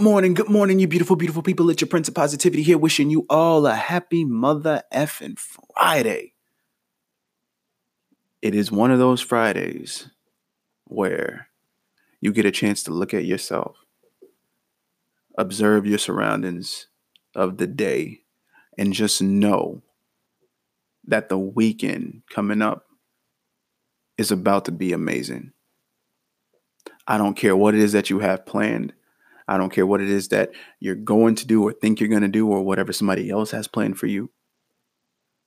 morning, good morning, you beautiful, beautiful people. It's your Prince of Positivity here, wishing you all a happy mother effing Friday. It is one of those Fridays where you get a chance to look at yourself, observe your surroundings of the day, and just know that the weekend coming up is about to be amazing. I don't care what it is that you have planned. I don't care what it is that you're going to do or think you're going to do or whatever somebody else has planned for you.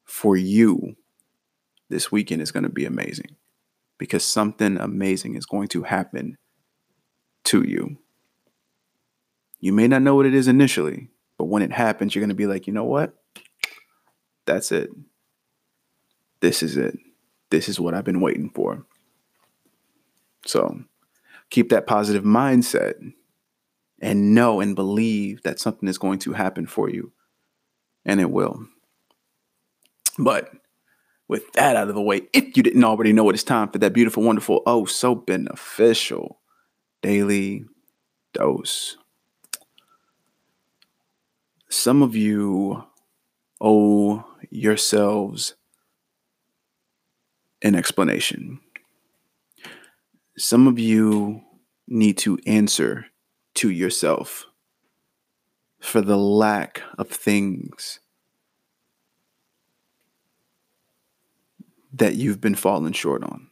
For you, this weekend is going to be amazing because something amazing is going to happen to you. You may not know what it is initially, but when it happens, you're going to be like, you know what? That's it. This is it. This is what I've been waiting for. So keep that positive mindset and know and believe that something is going to happen for you. And it will. But with that out of the way, if you didn't already know it, it's time for that beautiful, wonderful, oh, so beneficial daily dose. Some of you owe yourselves an explanation. Some of you need to answer to yourself for the lack of things that you've been falling short on.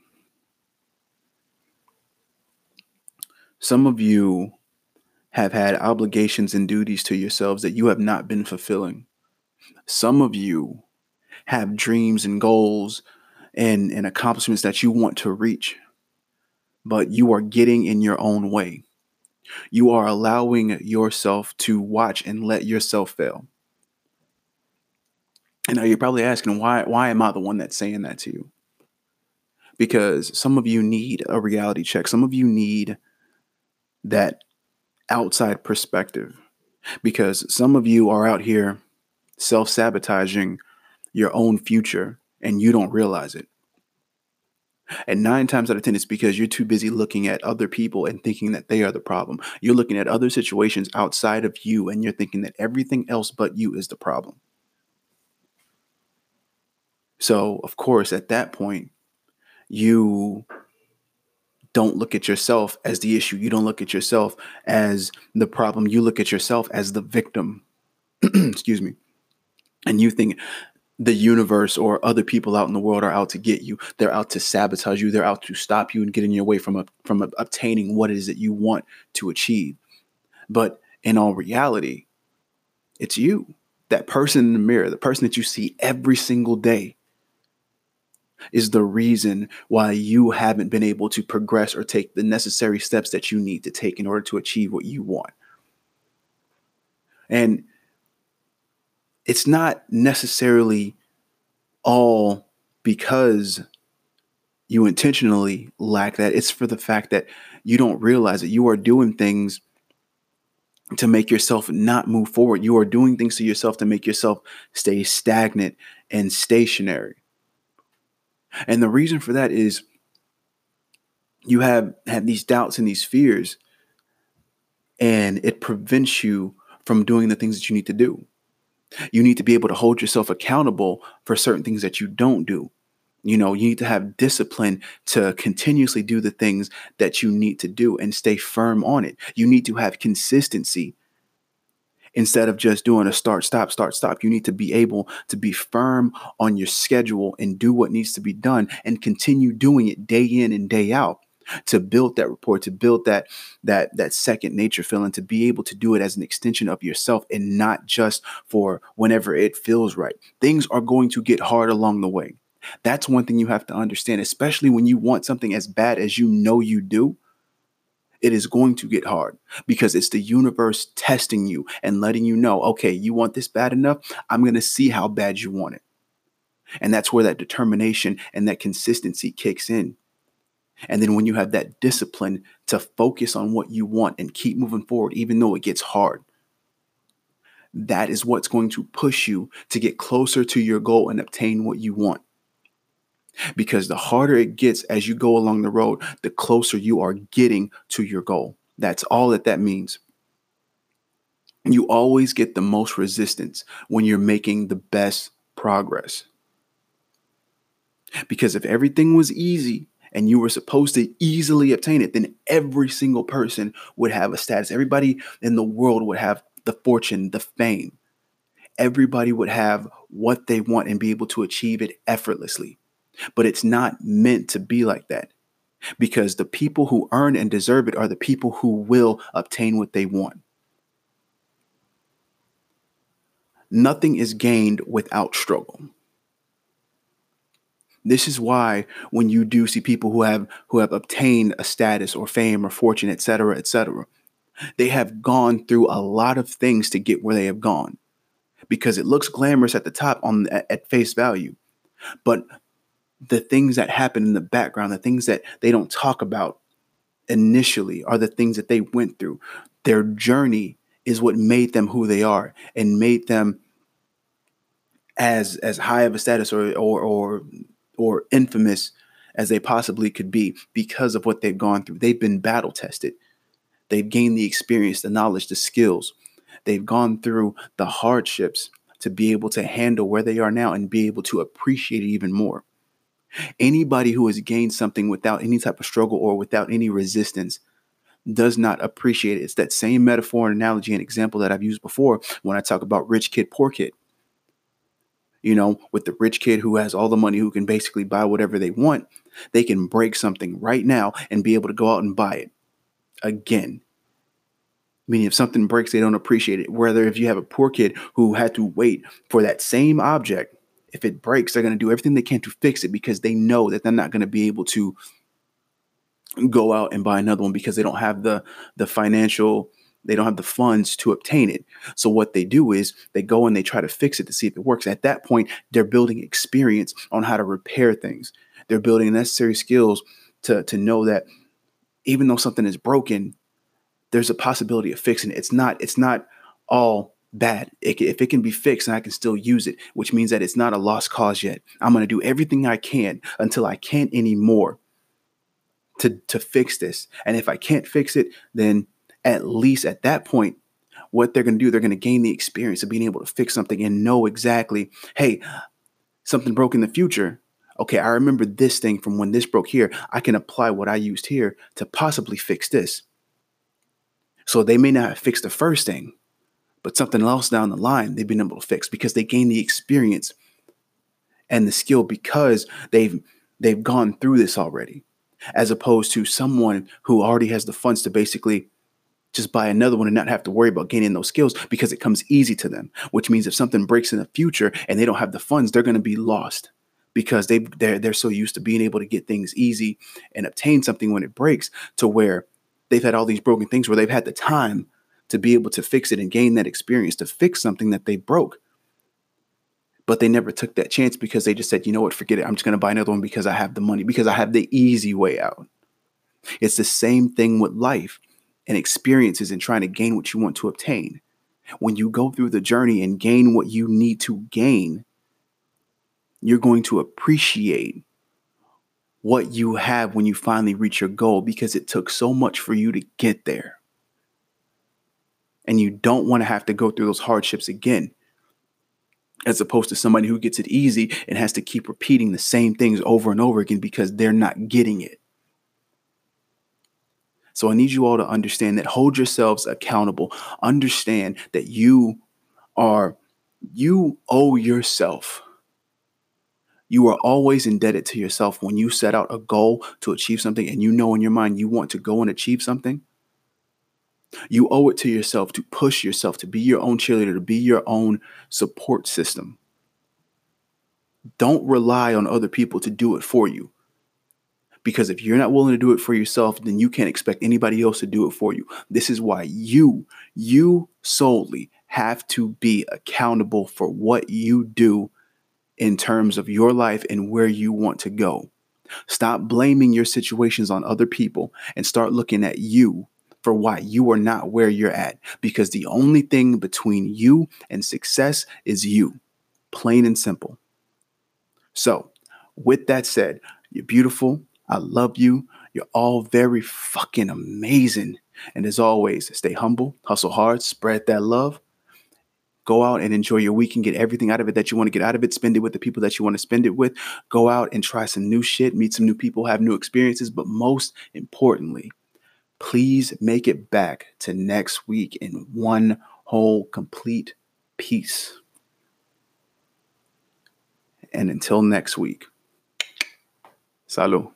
Some of you have had obligations and duties to yourselves that you have not been fulfilling. Some of you have dreams and goals and, and accomplishments that you want to reach, but you are getting in your own way. You are allowing yourself to watch and let yourself fail. And now you're probably asking, why, why am I the one that's saying that to you? Because some of you need a reality check. Some of you need that outside perspective. Because some of you are out here self sabotaging your own future and you don't realize it. And nine times out of 10, it's because you're too busy looking at other people and thinking that they are the problem. You're looking at other situations outside of you and you're thinking that everything else but you is the problem. So, of course, at that point, you don't look at yourself as the issue. You don't look at yourself as the problem. You look at yourself as the victim. Excuse me. And you think, the universe or other people out in the world are out to get you. They're out to sabotage you. They're out to stop you and get in your way from a, from a, obtaining what it is that you want to achieve. But in all reality, it's you, that person in the mirror, the person that you see every single day, is the reason why you haven't been able to progress or take the necessary steps that you need to take in order to achieve what you want. And it's not necessarily all because you intentionally lack that. It's for the fact that you don't realize that you are doing things to make yourself not move forward. You are doing things to yourself to make yourself stay stagnant and stationary. And the reason for that is you have have these doubts and these fears and it prevents you from doing the things that you need to do. You need to be able to hold yourself accountable for certain things that you don't do. You know, you need to have discipline to continuously do the things that you need to do and stay firm on it. You need to have consistency instead of just doing a start, stop, start, stop. You need to be able to be firm on your schedule and do what needs to be done and continue doing it day in and day out to build that rapport, to build that that that second nature feeling, to be able to do it as an extension of yourself and not just for whenever it feels right. Things are going to get hard along the way. That's one thing you have to understand, especially when you want something as bad as you know you do. It is going to get hard because it's the universe testing you and letting you know, okay, you want this bad enough? I'm going to see how bad you want it. And that's where that determination and that consistency kicks in. And then when you have that discipline to focus on what you want and keep moving forward, even though it gets hard, that is what's going to push you to get closer to your goal and obtain what you want. Because the harder it gets as you go along the road, the closer you are getting to your goal. That's all that that means. you always get the most resistance when you're making the best progress. Because if everything was easy and you were supposed to easily obtain it, then every single person would have a status. Everybody in the world would have the fortune, the fame. Everybody would have what they want and be able to achieve it effortlessly. But it's not meant to be like that because the people who earn and deserve it are the people who will obtain what they want. Nothing is gained without struggle. This is why when you do see people who have who have obtained a status or fame or fortune, etc., etc., they have gone through a lot of things to get where they have gone because it looks glamorous at the top on at, at face value. But the things that happen in the background, the things that they don't talk about initially are the things that they went through. Their journey is what made them who they are and made them as as high of a status or or or or infamous as they possibly could be because of what they've gone through. They've been battle tested. They've gained the experience, the knowledge, the skills. They've gone through the hardships to be able to handle where they are now and be able to appreciate it even more. Anybody who has gained something without any type of struggle or without any resistance does not appreciate it. It's that same metaphor and analogy and example that I've used before when I talk about rich kid, poor kid. You know, with the rich kid who has all the money, who can basically buy whatever they want, they can break something right now and be able to go out and buy it again. Meaning, if something breaks, they don't appreciate it. Whether if you have a poor kid who had to wait for that same object if it breaks, they're going to do everything they can to fix it because they know that they're not going to be able to go out and buy another one because they don't have the the financial they don't have the funds to obtain it. So what they do is they go and they try to fix it to see if it works. At that point, they're building experience on how to repair things. They're building necessary skills to to know that even though something is broken, there's a possibility of fixing it. It's not it's not all bad. It, if it can be fixed and I can still use it, which means that it's not a lost cause yet. I'm going to do everything I can until I can't anymore to to fix this. And if I can't fix it, then at least at that point, what they're going to do, they're going to gain the experience of being able to fix something and know exactly, hey, something broke in the future. Okay, I remember this thing from when this broke here. I can apply what I used here to possibly fix this. So they may not have fixed the first thing, but something else down the line they've been able to fix because they gain the experience and the skill because they've they've gone through this already as opposed to someone who already has the funds to basically just buy another one and not have to worry about gaining those skills because it comes easy to them which means if something breaks in the future and they don't have the funds they're going to be lost because they they're, they're so used to being able to get things easy and obtain something when it breaks to where they've had all these broken things where they've had the time to be able to fix it and gain that experience to fix something that they broke. But they never took that chance because they just said, you know what, forget it. I'm just going to buy another one because I have the money, because I have the easy way out. It's the same thing with life and experiences and trying to gain what you want to obtain. When you go through the journey and gain what you need to gain, you're going to appreciate what you have when you finally reach your goal because it took so much for you to get there and you don't want to have to go through those hardships again as opposed to somebody who gets it easy and has to keep repeating the same things over and over again because they're not getting it. So I need you all to understand that hold yourselves accountable. Understand that you are you owe yourself. You are always indebted to yourself when you set out a goal to achieve something and you know in your mind you want to go and achieve something. You owe it to yourself to push yourself, to be your own cheerleader, to be your own support system. Don't rely on other people to do it for you. Because if you're not willing to do it for yourself, then you can't expect anybody else to do it for you. This is why you, you solely have to be accountable for what you do in terms of your life and where you want to go. Stop blaming your situations on other people and start looking at you for why you are not where you're at. Because the only thing between you and success is you, plain and simple. So, with that said, you're beautiful. I love you. You're all very fucking amazing. And as always, stay humble, hustle hard, spread that love. Go out and enjoy your week and get everything out of it that you want to get out of it. Spend it with the people that you want to spend it with. Go out and try some new shit, meet some new people, have new experiences. But most importantly, please make it back to next week in one whole complete piece. And until next week, salud.